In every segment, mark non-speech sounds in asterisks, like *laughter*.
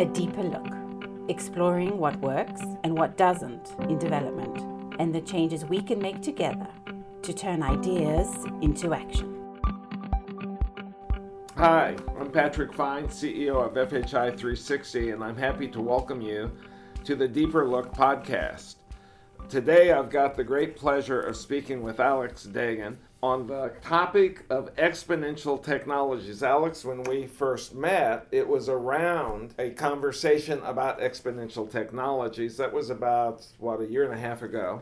A deeper look, exploring what works and what doesn't in development, and the changes we can make together to turn ideas into action. Hi, I'm Patrick Fine, CEO of FHI 360, and I'm happy to welcome you to the Deeper Look podcast. Today, I've got the great pleasure of speaking with Alex Dehgan on the topic of exponential technologies. Alex, when we first met, it was around a conversation about exponential technologies. That was about, what, a year and a half ago.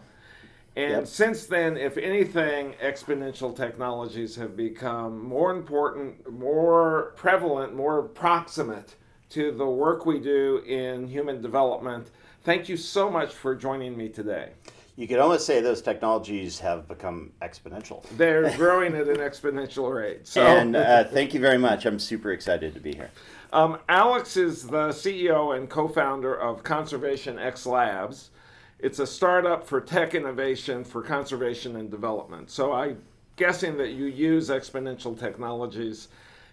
And yep. since then, if anything, exponential technologies have become more important, more prevalent, more proximate to the work we do in human development. Thank you so much for joining me today you could almost say those technologies have become exponential. They're *laughs* growing at an exponential rate. So. And uh, *laughs* thank you very much. I'm super excited to be here. Um, Alex is the CEO and co founder of Conservation X Labs. It's a startup for tech innovation for conservation and development. So I'm guessing that you use exponential technologies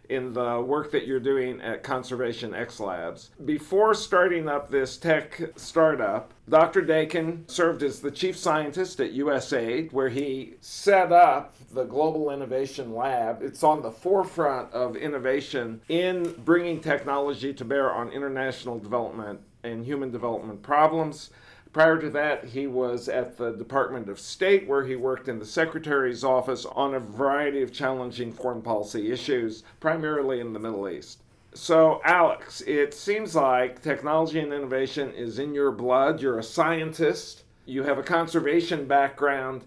in the work that you're doing at Conservation X Labs. Before starting up this tech startup, Dr. Dehgan served as the chief scientist at USAID, where he set up the Global Innovation Lab. It's on the forefront of innovation in bringing technology to bear on international development and human development problems. Prior to that, he was at the Department of State, where he worked in the Secretary's office on a variety of challenging foreign policy issues, primarily in the Middle East. So, Alex, it seems like technology and innovation is in your blood. You're a scientist, you have a conservation background.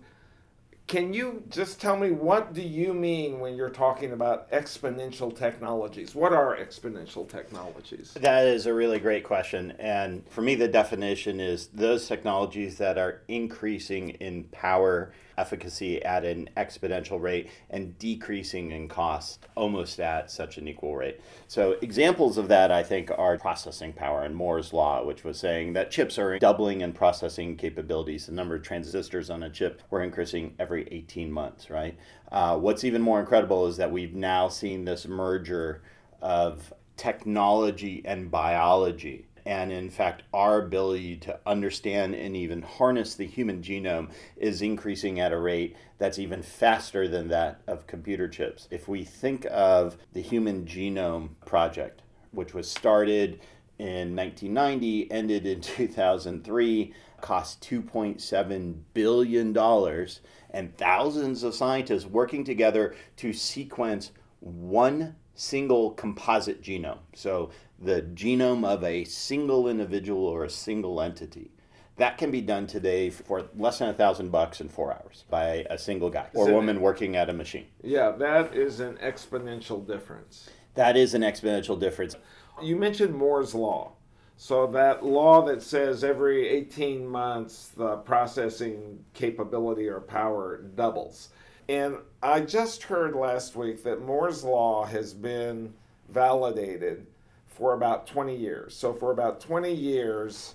Can you just tell me what do you mean when you're talking about exponential technologies? What are exponential technologies? That is a really great question. And for me, the definition is those technologies that are increasing in power efficacy at an exponential rate and decreasing in cost almost at such an equal rate. So, examples of that, I think, are processing power and Moore's Law, which was saying that chips are doubling in processing capabilities. The number of transistors on a chip were increasing every 18 months, right? Uh, what's even more incredible is that we've now seen this merger of technology and biology and in fact, our ability to understand and even harness the human genome is increasing at a rate that's even faster than that of computer chips. If we think of the Human Genome Project, which was started in 1990, ended in *laughs* 2003, cost $2.7 billion, and thousands of scientists working together to sequence one single composite genome. So the genome of a single individual or a single entity. That can be done today for less than a thousand bucks in four hours by a single guy or woman working at a machine. Yeah, that is an exponential difference. That is an exponential difference. You mentioned Moore's Law. So, that law that says every 18 months the processing capability or power doubles. And I just heard last week that Moore's Law has been validated for about 20 years. So for about 20 years,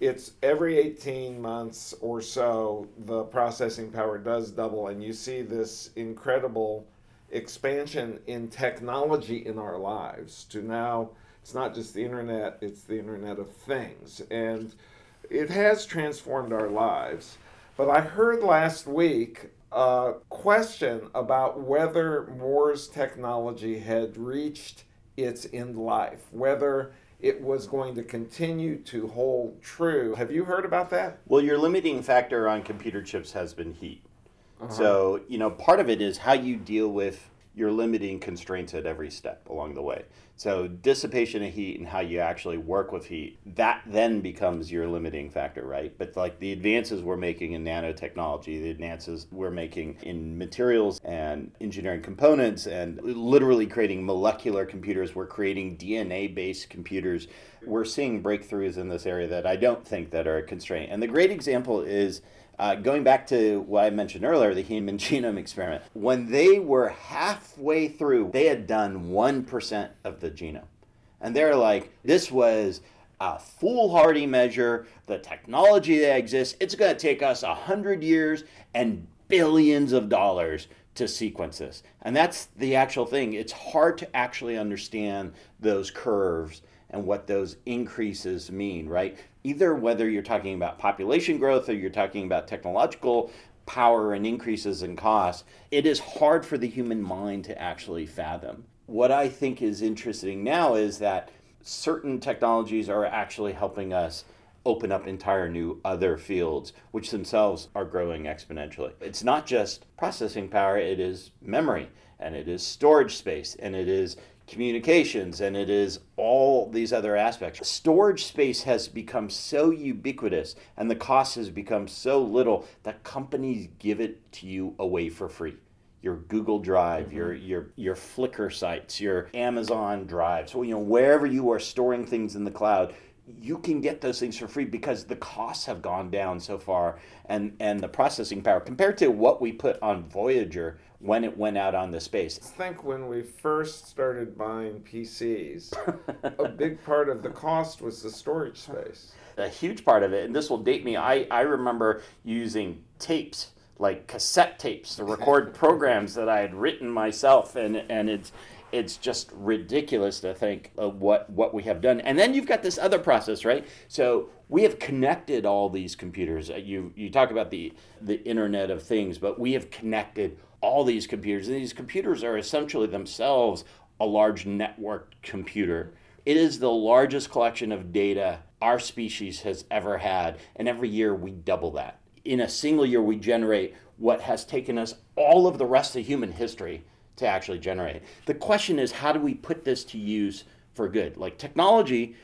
it's every 18 months or so, the processing power does double, and you see this incredible expansion in technology in our lives to now it's not just the internet, it's the internet of things. And it has transformed our lives. But I heard last week a question about whether Moore's technology had reached its end life, whether it was going to continue to hold true. Have you heard about that? Well, your limiting factor on computer chips has been heat. Uh-huh. So, you know, part of it is how you deal with your limiting constraints at every step along the way. So dissipation of heat and how you actually work with heat, that then becomes your limiting factor, right? But like the advances we're making in nanotechnology, the advances we're making in materials and engineering components and literally creating molecular computers, we're creating DNA-based computers. We're seeing breakthroughs in this area that I don't think that are a constraint. And the great example is uh, going back to what I mentioned earlier, the human *laughs* genome experiment, when they were halfway through, they had done 1% of the genome. And they're like, this was a foolhardy measure. The technology that exists, it's going to take us 100 years and billions of dollars to sequence this. And that's the actual thing. It's hard to actually understand those curves and what those increases mean, right? Either whether you're talking about population growth or you're talking about technological power and increases in cost, it is hard for the human mind to actually fathom. What I think is interesting now is that certain technologies are actually helping us open up entire new other fields, which themselves are growing exponentially. It's not just processing power, it is memory, and it is storage space, and it is communications, and it is all these other aspects. Storage space has become so ubiquitous, and the cost has become so little that companies give it to you away for free your Google Drive, mm-hmm. your your your Flickr sites, your Amazon Drive. So you know wherever you are storing things in the cloud, you can get those things for free because the costs have gone down so far and and the processing power compared to what we put on Voyager when it went out on the space. I think when we first started buying PCs, *laughs* a big part of the cost was the storage space. A huge part of it, and this will date me. I, I remember using tapes like cassette tapes to record *laughs* programs that I had written myself, and and it's it's just ridiculous to think of what what we have done. And then you've got this other process, right? So we have connected all these computers. Uh, you you talk about the the Internet of Things, but we have connected all these computers, and these computers are essentially themselves a large networked computer. It is the largest collection of data our species has ever had, and every year we double that. In a single year, we generate what has taken us all of the rest of human history to actually generate. The question is, how do we put this to use for good? Like technology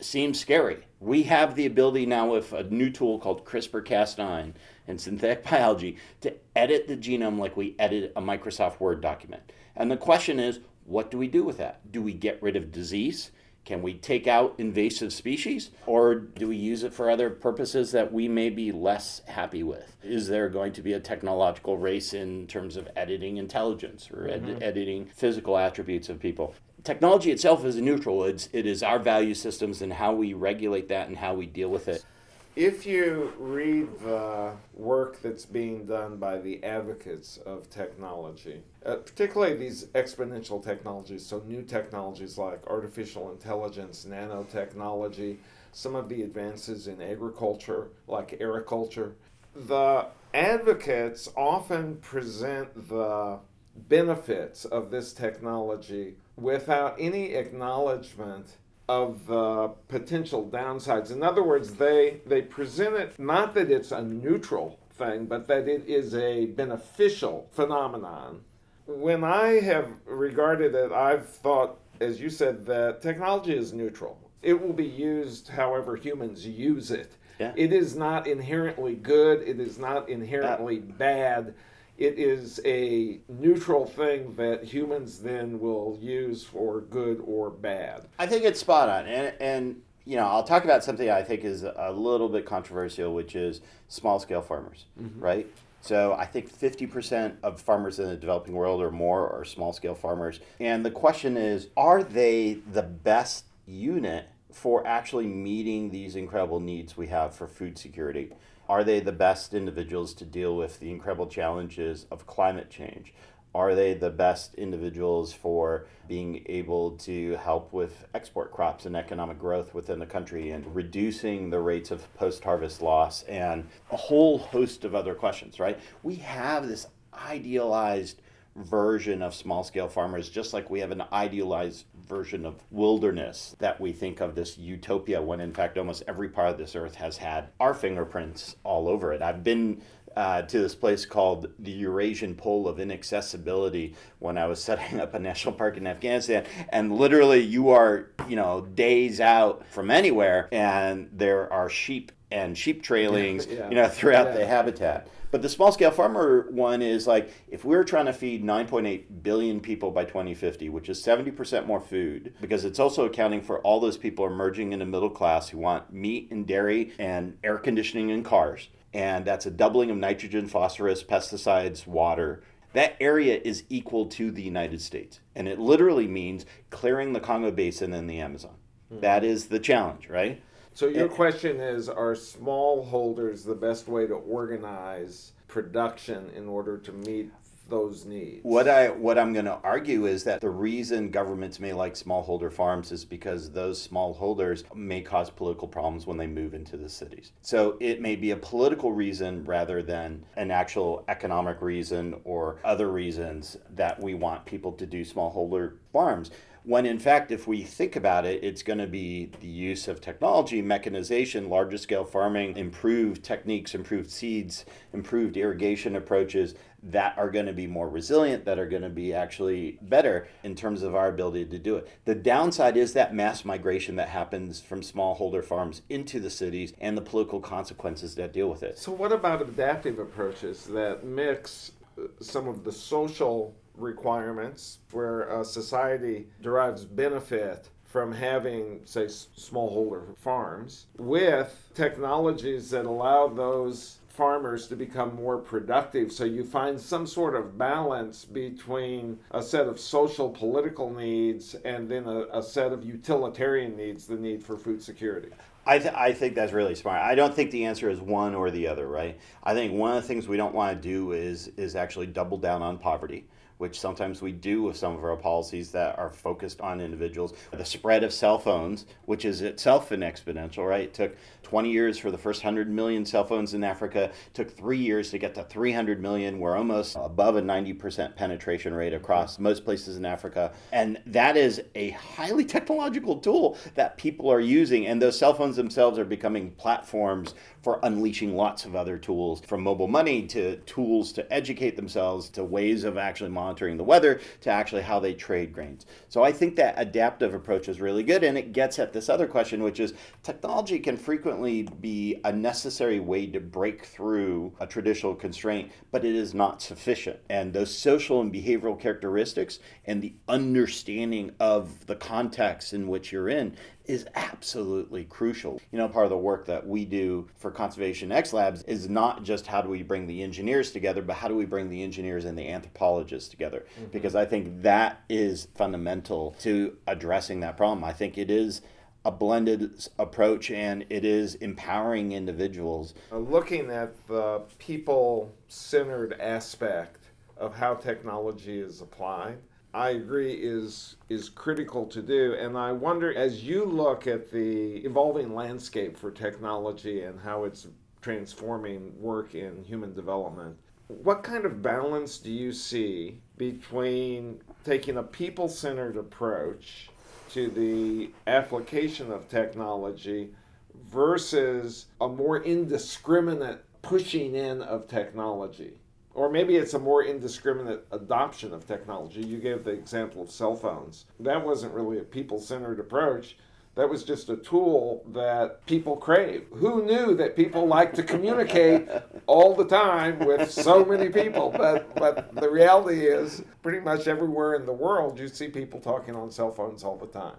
seems scary. We have the ability now with a new tool called CRISPR Cas9 and synthetic *laughs* biology to edit the genome like we edit a Microsoft Word document. And the question is, what do we do with that? Do we get rid of disease? Can we take out invasive species or do we use it for other purposes that we may be less happy with? Is there going to be a technological race in terms of editing intelligence or ed- mm-hmm. editing physical attributes of people? Technology itself is neutral. It's, it is our value systems and how we regulate that and how we deal with it if you read the work that's being done by the advocates of technology, uh, particularly these exponential technologies, so new technologies like artificial intelligence, nanotechnology, some of the advances in agriculture, like agriculture, the advocates often present the benefits of this technology without any acknowledgement of the potential downsides. In other words, they they present it not that it's a neutral thing, but that it is a beneficial phenomenon. When I have regarded it, I've thought, as you said, that technology is neutral. It will be used however humans use it. Yeah. It is not inherently good. It is not inherently uh, bad it is a neutral thing that humans then will use for good or bad. I think it's spot on. And, and you know, I'll talk about something I think is a little bit controversial, which is small scale farmers, mm-hmm. right? So I think 50% of farmers in the developing world or more are small scale farmers. And the question is are they the best unit for actually meeting these incredible needs we have for food security? Are they the best individuals to deal with the incredible challenges of climate change? Are they the best individuals for being able to help with export crops and economic growth within the country and reducing the rates of post harvest loss and a whole host of other questions, right? We have this idealized version of small scale farmers, just like we have an idealized version of wilderness that we think of this utopia, when in fact almost every part of this earth has had our fingerprints all over it. I've been uh, to this place called the Eurasian Pole of Inaccessibility when I was *laughs* setting up a national park in Afghanistan. And literally, you are, you know, days out from anywhere, and there are sheep and sheep trailings, yeah. you know, throughout yeah. the habitat. But the small scale farmer one is like if we're trying to feed 9.8 billion people by 2050, which is 70% more food, because it's also accounting for all those people emerging in the middle class who want meat and dairy and air conditioning and cars. And that's a doubling of nitrogen, phosphorus, pesticides, water. That area is equal to the United States. And it literally means clearing the Congo Basin and the Amazon. Mm-hmm. That is the challenge, right? So your question is: Are smallholders the best way to organize production in order to meet those needs. What I what I'm going to argue is that the reason governments may like smallholder farms is because those smallholders may cause political problems when they move into the cities. So it may be a political reason rather than an actual economic reason or other reasons that we want people to do smallholder farms when in fact, if we think about it, it's going to be the use of technology, mechanization, larger scale farming, improved techniques, improved seeds, improved irrigation approaches that are going to be more resilient, that are going to be actually better in terms of our ability to do it. The downside is that mass migration that happens from smallholder farms into the cities and the political consequences that deal with it. So, what about adaptive approaches that mix uh, some of the social requirements where a society derives benefit from having, say, smallholder farms with technologies that allow those farmers to become more productive. So you find some sort of balance between a set of social political needs and then a, a set of utilitarian needs, the need for food security. I, th- I think that's really smart. I don't think the answer is one or the other, right? I think one of the things we don't want to do is is actually double down on poverty which sometimes we do with some of our policies that are focused on individuals. The spread of cell phones, which is itself an exponential, right? It took 20 years for the first 100 million cell phones in Africa, it took three years to get to 300 million. We're almost above a 90% penetration rate across most places in Africa. And that is a highly *laughs* technological tool that people are using. And those cell phones themselves are becoming platforms for unleashing lots of other tools from mobile money to tools to educate themselves to ways of actually monitoring the weather to actually how they trade grains. So I think that adaptive approach is really good and it gets at this other question which is technology can frequently be a necessary way to break through a traditional constraint but it is not sufficient. And those social and behavioral characteristics and the understanding of the context in which you're in is absolutely crucial. You know, part of the work that we do for Conservation X Labs is not just how do we bring the engineers together, but how do we bring the engineers and the anthropologists together? Mm-hmm. Because I think that is fundamental to addressing that problem. I think it is a blended approach and it is empowering individuals. Uh, looking at the people centered aspect of how technology is applied I agree is is critical to do. And I wonder as you look at the evolving landscape for technology and how it's transforming work in human development what kind of balance do you see between taking a people-centered approach to the application of technology versus a more indiscriminate pushing in of technology or maybe it's a more indiscriminate adoption of technology. You gave the example of cell phones. That wasn't really a people centered approach. That was just a tool that people crave. Who knew that people like to communicate all the time with so many people? But, but the reality is, pretty much everywhere in the world, you see people talking on cell phones all the time.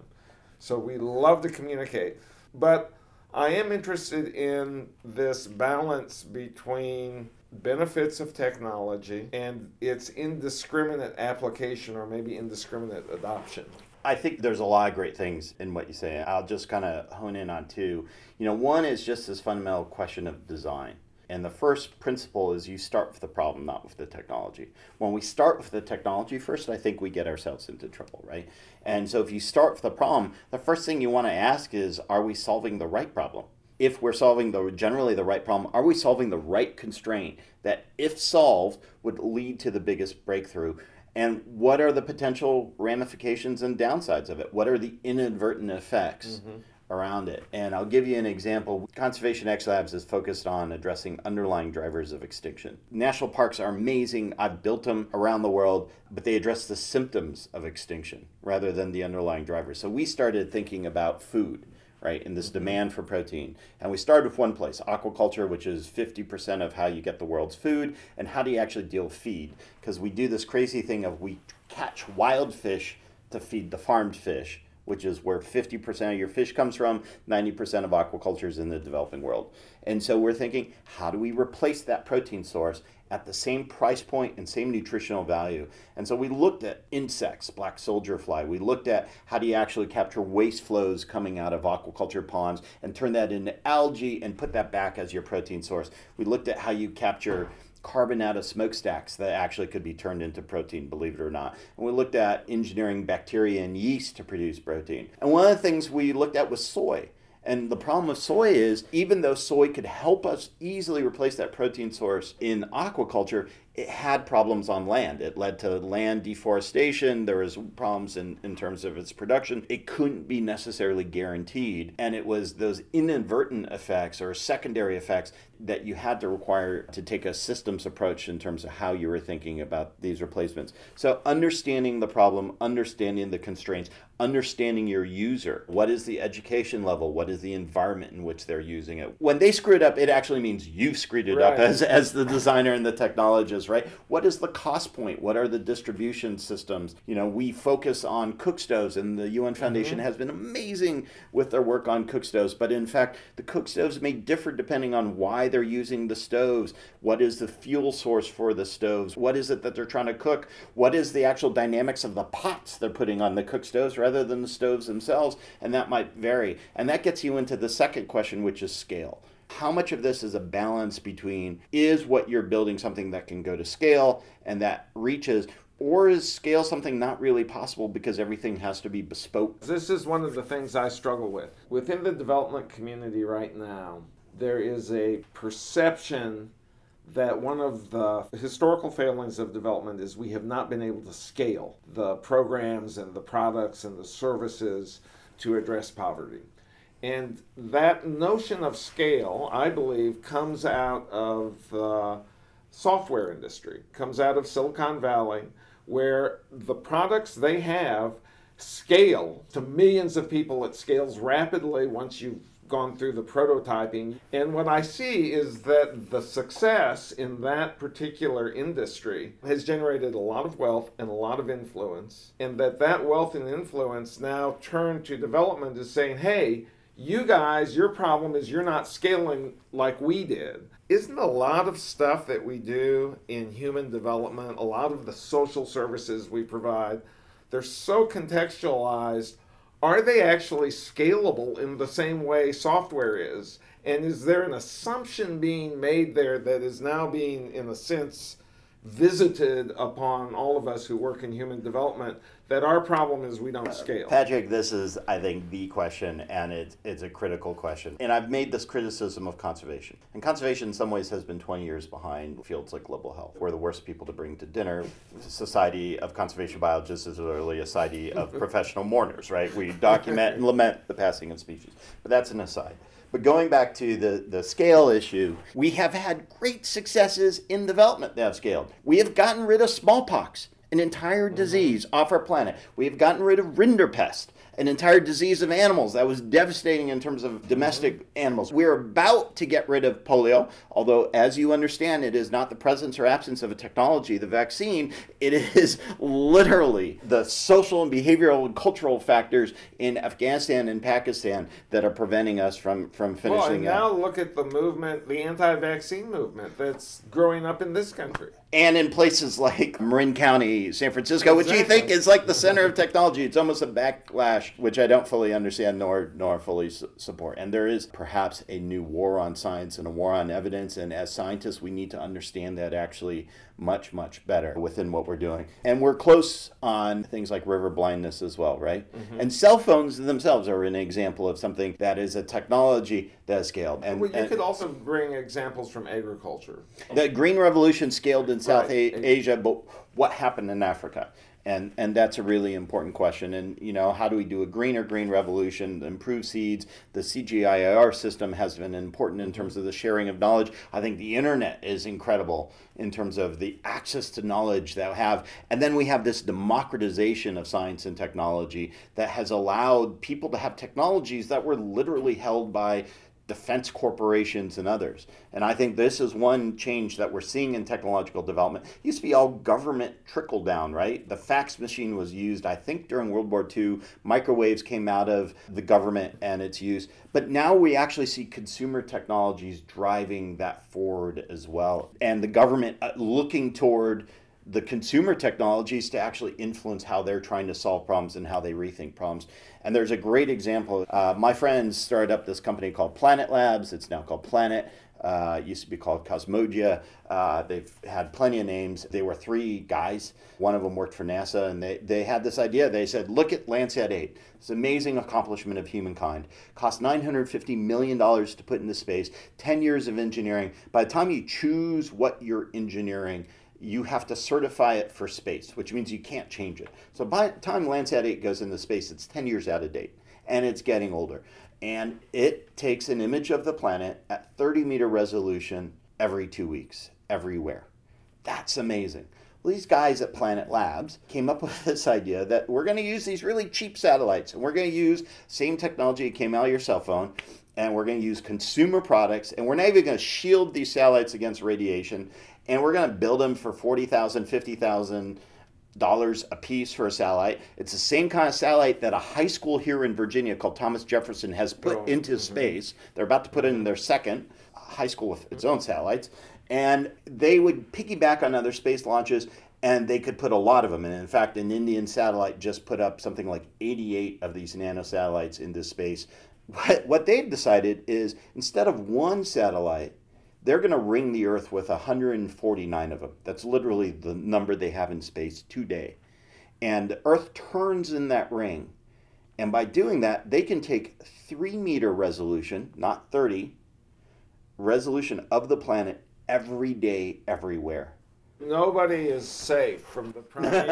So we love to communicate. But I am interested in this balance between benefits of technology and its indiscriminate application or maybe indiscriminate adoption. I think there's a lot of great things in what you say. I'll just kind of hone in on two. You know, one is just this fundamental question of design. And the first principle is you start with the problem, not with the technology. When we start with the technology first, I think we get ourselves into trouble, right? And so if you start with the problem, the first thing you want to ask is, are we solving the right problem? if we're solving the generally the right problem, are we solving the right constraint that, if solved, would lead to the biggest breakthrough? And what are the potential ramifications and downsides of it? What are the inadvertent effects mm-hmm. Around it? And I'll give you an example. Conservation X Labs is focused on addressing underlying drivers of extinction. National parks are amazing. I've built them around the world, but they address the symptoms of extinction rather than the underlying drivers. So we started thinking about food right, and this demand for protein. And we started with one place, aquaculture, which is 50% of how you get the world's food, and how do you actually deal with feed? Because we do this crazy thing of we catch wild fish to feed the farmed fish, which is where 50% of your fish comes from, 90% of aquaculture is in the developing world. And so we're thinking, how do we replace that protein source at the same price point and same nutritional value. And so we looked at insects, black soldier fly. We looked at how do you actually capture waste flows coming out of aquaculture ponds and turn that into algae and put that back as your protein source. We looked at how you capture carbon out of smokestacks that actually could be turned into protein, believe it or not. And we looked at engineering bacteria and yeast to produce protein. And one of the things we looked at was soy. And the problem with soy is, even though soy could help us easily replace that protein source in aquaculture, it had problems on land. It led to land deforestation. There was problems in, in terms of its production. It couldn't be necessarily guaranteed. And it was those inadvertent effects or secondary effects that you had to require to take a systems approach in terms of how you were thinking about these replacements. So understanding the problem, understanding the constraints, understanding your user. What is the education level? What is the environment in which they're using it? When they screw it up, it actually means you've screwed it right. up as, as the designer and the technologist, right? What is the cost point? What are the distribution systems? You know, we focus on cook stoves, and the UN Foundation mm-hmm. has been amazing with their work on cook stoves. But in fact, the cook stoves may differ depending on why they're using the stoves. What is the fuel source for the stoves? What is it that they're trying to cook? What is the actual dynamics of the pots they're putting on the cook stoves? Rather than the stoves themselves, and that might vary. And that gets you into the second question, which is scale. How much of this is a balance between is what you're building something that can go to scale and that reaches, or is scale something not really possible because everything has to be bespoke? This is one of the things I struggle with. Within the development community right now, there is a perception that one of the historical failings of development is we have not been able to scale the programs and the products and the services to address poverty. And that notion of scale, I believe, comes out of the software industry, comes out of Silicon Valley, where the products they have scale to millions of people. It scales rapidly once you've gone through the prototyping. And what I see is that the success in that particular industry has generated a lot of wealth and a lot of influence. And that that wealth and influence now turn to development as saying, hey, you guys, your problem is you're not scaling like we did. Isn't a lot of stuff that we do in human development, a lot of the social services we provide, they're so contextualized are they actually scalable in the same way software is? And is there an assumption being made there that is now being, in a sense, visited upon all of us who work in human development that our problem is we don't uh, scale. Patrick, this is, I think, the question, and it's, it's a critical question. And I've made this criticism of conservation. And conservation, in some ways, has been 20 years behind fields like global health. We're the worst people to bring to dinner. Society of Conservation Biologists is literally a society of *laughs* professional mourners, right? We document and lament the passing of species. But that's an aside. But going back to the, the scale issue, we have had great successes in development that have scaled. We have gotten rid of smallpox, an entire disease, mm-hmm. off our planet. We have gotten rid of rinderpest an entire disease of animals that was devastating in terms of domestic mm-hmm. animals. We're about to get rid of polio, although, as you understand, it is not the presence or absence of a technology, the vaccine. It is literally the social and behavioral and cultural factors in Afghanistan and Pakistan that are preventing us from, from finishing. Well, and now look at the movement, the anti vaccine movement that's growing up in this country and in places *laughs* like Marin County, San Francisco, exactly. which you think is like the center of technology. It's almost a backlash, which I don't fully understand nor nor fully su- support. And there is perhaps a new war on science and a war on evidence. And as scientists, we need to understand that actually much, much better within what we're doing. And we're close on things like river blindness as well, right? Mm-hmm. And cell phones themselves are an example of something that is a technology that has scaled. And, well, you and could also bring examples from agriculture. The Green Revolution scaled in South right. Asia, but what happened in Africa? and and that's a really important question and you know how do we do a greener green revolution improve seeds the CGIAR system has been important in terms of the sharing of knowledge i think the internet is incredible in terms of the access to knowledge that we have and then we have this democratization of science and technology that has allowed people to have technologies that were literally held by defense corporations and others. And I think this is one change that we're seeing in technological development. It used to be all government trickle down, right? The fax machine was used, I think, during World War II. Microwaves came out of the government and its use. But now we actually see consumer technologies driving that forward as well. And the government uh, looking toward the consumer technologies to actually influence how they're trying to solve problems and how they rethink problems. And there's a great example. Uh, my friends started up this company called Planet Labs. It's now called Planet. Uh, used to be called Cosmogia. Uh, they've had plenty of names. They were three guys. One of them worked for NASA, and they, they had this idea. They said, look at Landsat 8. It's an amazing accomplishment of humankind. Cost $950 million to put into space, 10 years of engineering. By the time you choose what you're engineering, you have to certify it for space, which means you can't change it. So by the time Landsat 8 goes into space, it's 10 years out of date, and it's getting older and it takes an image of the planet at 30 meter resolution every two weeks, everywhere. That's amazing. Well, these guys at Planet Labs came up *laughs* with this idea that we're going to use these really cheap satellites and we're going to use same technology that came out of your cell phone and we're going to use consumer products and we're not even going to shield these satellites against radiation and we're going to build them for 40,000, 50,000 dollars a piece for a satellite. It's the same kind of satellite that a high school here in Virginia called Thomas Jefferson has put oh, into mm-hmm. space. They're about to put in their second high school with its own satellites, and they would piggyback on other space launches. And they could put a lot of them. And in fact, an Indian satellite just put up something like 88 of these nanosatellites into space. What, what they've decided is instead of one satellite, they're going to ring the Earth with 149 of them. That's literally the number they have in space today. And Earth turns in that ring. And by doing that, they can take three meter resolution, not 30, resolution of the planet every day, everywhere. Nobody is safe from the *laughs* primary.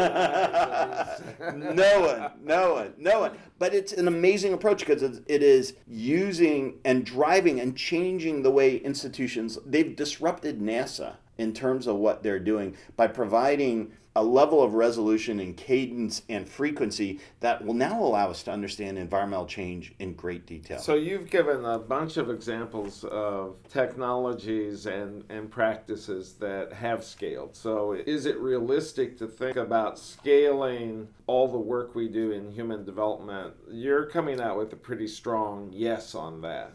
no one, no one, no one. But it's an amazing approach because it is using and driving and changing the way institutions, they've disrupted NASA in terms of what they're doing by providing a level of resolution and cadence and frequency that will now allow us to understand environmental change in great detail. So you've given a bunch of examples of technologies and, and practices that have scaled. So is it realistic to think about scaling all the work we do in human development? You're coming out with a pretty strong yes on that.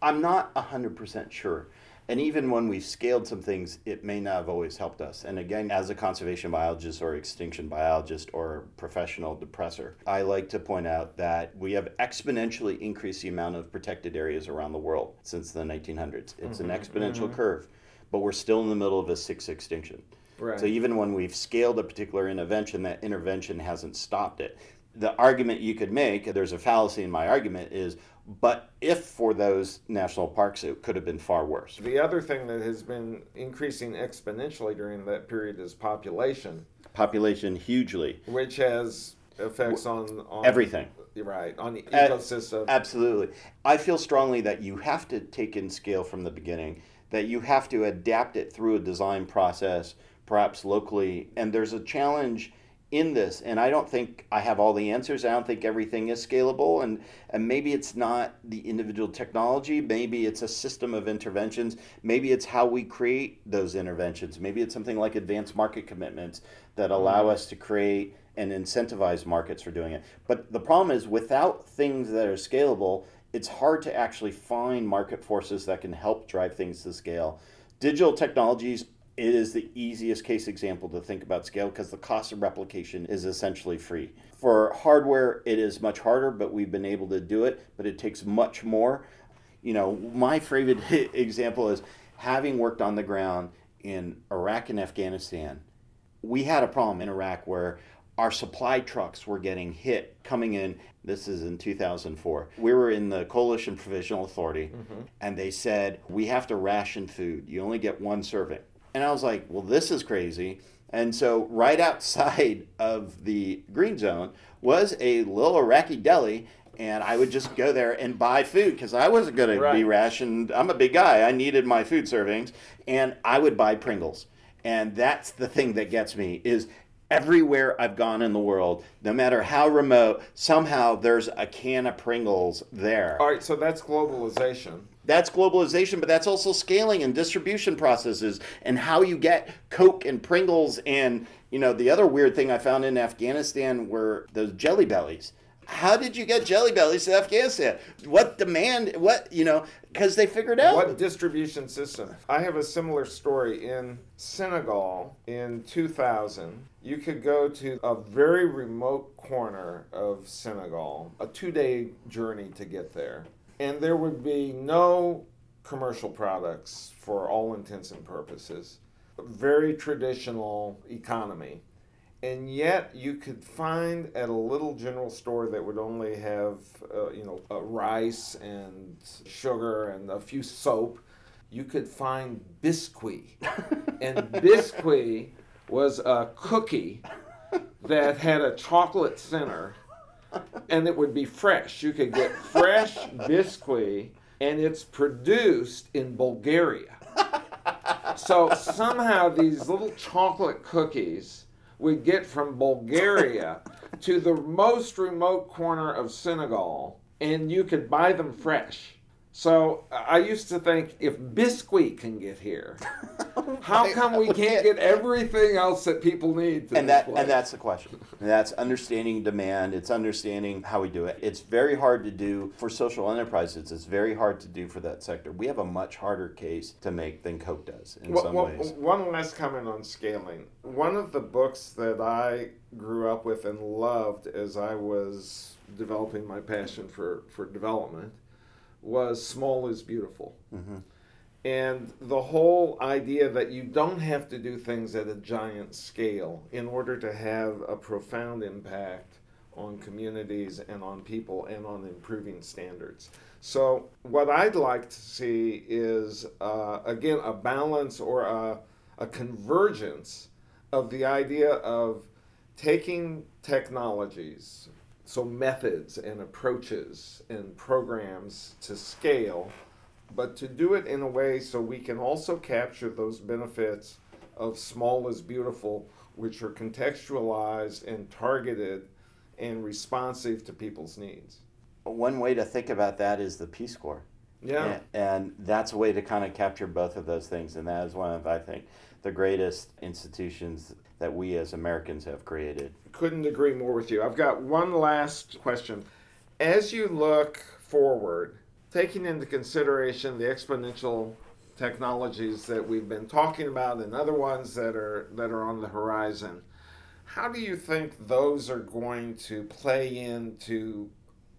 I'm not 100% sure. And even when we've scaled some things, it may not have always helped us. And again, as a conservation biologist or extinction biologist or professional depressor, I like to point out that we have exponentially increased the amount of protected areas around the world since the 1900s. It's mm-hmm, an exponential mm-hmm. curve, but we're still in the middle of a sixth extinction. Right. So even when we've scaled a particular intervention, that intervention hasn't stopped it. The argument you could make, there's a fallacy in my argument, is but if for those national parks, it could have been far worse. The other thing that has been increasing exponentially during that period is population. Population hugely. Which has effects on, on everything. Right, on the ecosystem. absolutely. I feel strongly that you have to take in scale from the beginning, that you have to adapt it through a design process, perhaps locally. And there's a challenge in this and i don't think i have all the answers. I don't think everything is scalable and and maybe it's not the individual technology. Maybe it's a system of interventions. Maybe it's how we create those interventions. Maybe it's something like advanced market commitments that allow mm-hmm. us to create and incentivize markets for doing it. But the problem is without things that are scalable it's hard to actually find market forces that can help drive things to scale. Digital technologies it is the easiest case example to think about scale because the cost of replication is essentially free. For hardware, it is much harder, but we've been able to do it, but it takes much more. You know, my favorite *laughs* example is having worked on the ground in Iraq and Afghanistan. We had a problem in Iraq where our supply trucks were getting hit coming in. This is in 2004. We were in the Coalition Provisional Authority, mm-hmm. and they said, We have to ration food. You only get one serving. And I was like, well, this is crazy. And so, right *laughs* outside of the green zone was a little Iraqi deli, and I would just go there and buy food because I wasn't going right. to be rationed. I'm a big guy. I needed my food servings, and I would buy Pringles. And that's the thing that gets me is everywhere I've gone in the world, no matter how remote, somehow there's a can of Pringles there. All right, so that's globalization. That's globalization, but that's also scaling and distribution processes and how you get Coke and Pringles and you know the other weird thing I found in Afghanistan were those jelly bellies. How did you get jelly bellies to Afghanistan? What demand? What you know? Because they figured out what distribution system. I have a similar story in Senegal in 2000. You could go to a very remote corner of Senegal, a two-day journey to get there and there would be no commercial products for all intents and purposes. Very traditional economy. And yet, you could find at a little general store that would only have, uh, you know, uh, rice and sugar and a few soap. You could find biscuit, *laughs* and biscuit was a cookie that had a chocolate center and it would be fresh. You could get fresh biscuit and it's produced in Bulgaria. So somehow these little chocolate cookies would get from Bulgaria to the most remote corner of Senegal and you could buy them fresh. So I used to think if Biscuit can get here, *laughs* how come we can't get everything else that people need? and that and that's the question. And that's understanding demand. It's understanding how we do it. It's very hard to do for social enterprises. It's very hard to do for that sector. We have a much harder case to make than Coke does in well, some well, ways. One last comment on scaling. One of the books that I grew up with and loved as I was developing my passion for, for development was Small is Beautiful. Mm-hmm. And the whole idea that you don't have to do things at a giant scale in order to have a profound impact on communities and on people and on improving standards. So, what I'd like to see is, uh, again, a balance or a, a convergence of the idea of taking technologies, so methods and approaches and programs to scale, but to do it in a way so we can also capture those benefits of small is beautiful, which are contextualized and targeted and responsive to people's needs. One way to think about that is the Peace Corps. Yeah. And, and that's a way to kind of capture both of those things. And that is one of, I think, the greatest institutions that we as Americans have created. Couldn't agree more with you. I've got one last question. As you look forward, taking into consideration the exponential technologies that we've been talking about and other ones that are that are on the horizon, how do you think those are going to play into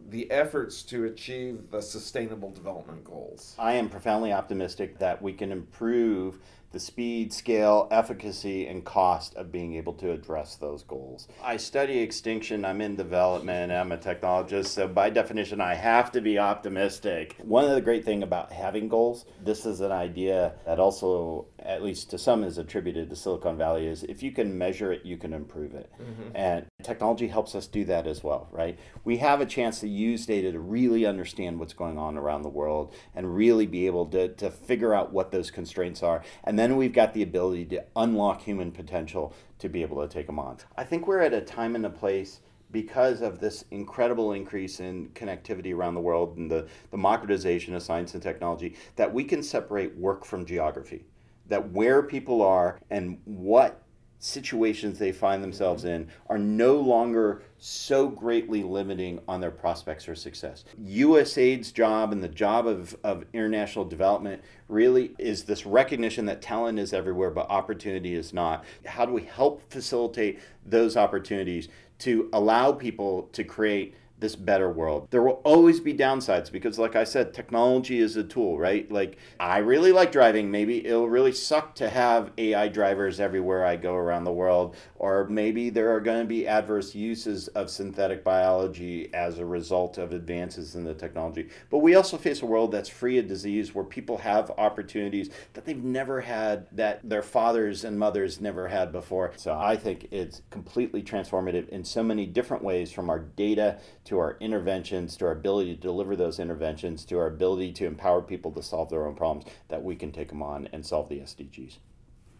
the efforts to achieve the sustainable development goals? I am profoundly optimistic that we can improve the speed, scale, efficacy, and cost of being able to address those goals. I study extinction, I'm in development, I'm a technologist, so by definition, I have to be optimistic. One of the great things about having goals, this is an idea that also, at least to some, is attributed to Silicon Valley, is if you can measure it, you can improve it. Mm-hmm. And technology helps us do that as well, right? We have a chance to use data to really understand what's going on around the world and really be able to, to figure out what those constraints are. And then we've got the ability to unlock human potential to be able to take them on. I think we're at a time and a place because of this incredible increase in connectivity around the world and the, the democratization of science and technology that we can separate work from geography. That where people are and what situations they find themselves in are no longer so greatly limiting on their prospects for success. USAID's job and the job of, of international development really is this recognition that talent is everywhere, but opportunity is not. How do we help facilitate those opportunities to allow people to create? This better world. There will always be downsides because, like I said, technology is a tool, right? Like, I really like driving. Maybe it'll really suck to have AI drivers everywhere I go around the world, or maybe there are going to be adverse uses of synthetic biology as a result of advances in the technology. But we also face a world that's free of disease where people have opportunities that they've never had, that their fathers and mothers never had before. So I think it's completely transformative in so many different ways from our data to our interventions, to our ability to deliver those interventions, to our ability to empower people to solve their own problems, that we can take them on and solve the SDGs.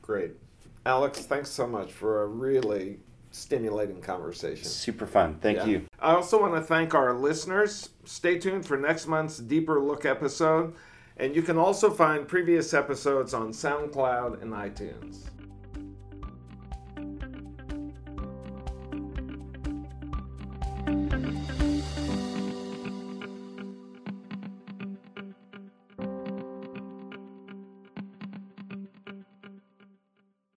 Great. Alex, thanks so much for a really stimulating conversation. Super fun. Thank yeah. you. I also want to thank our listeners. Stay tuned for next month's Deeper Look episode. And you can also find previous episodes on SoundCloud and iTunes.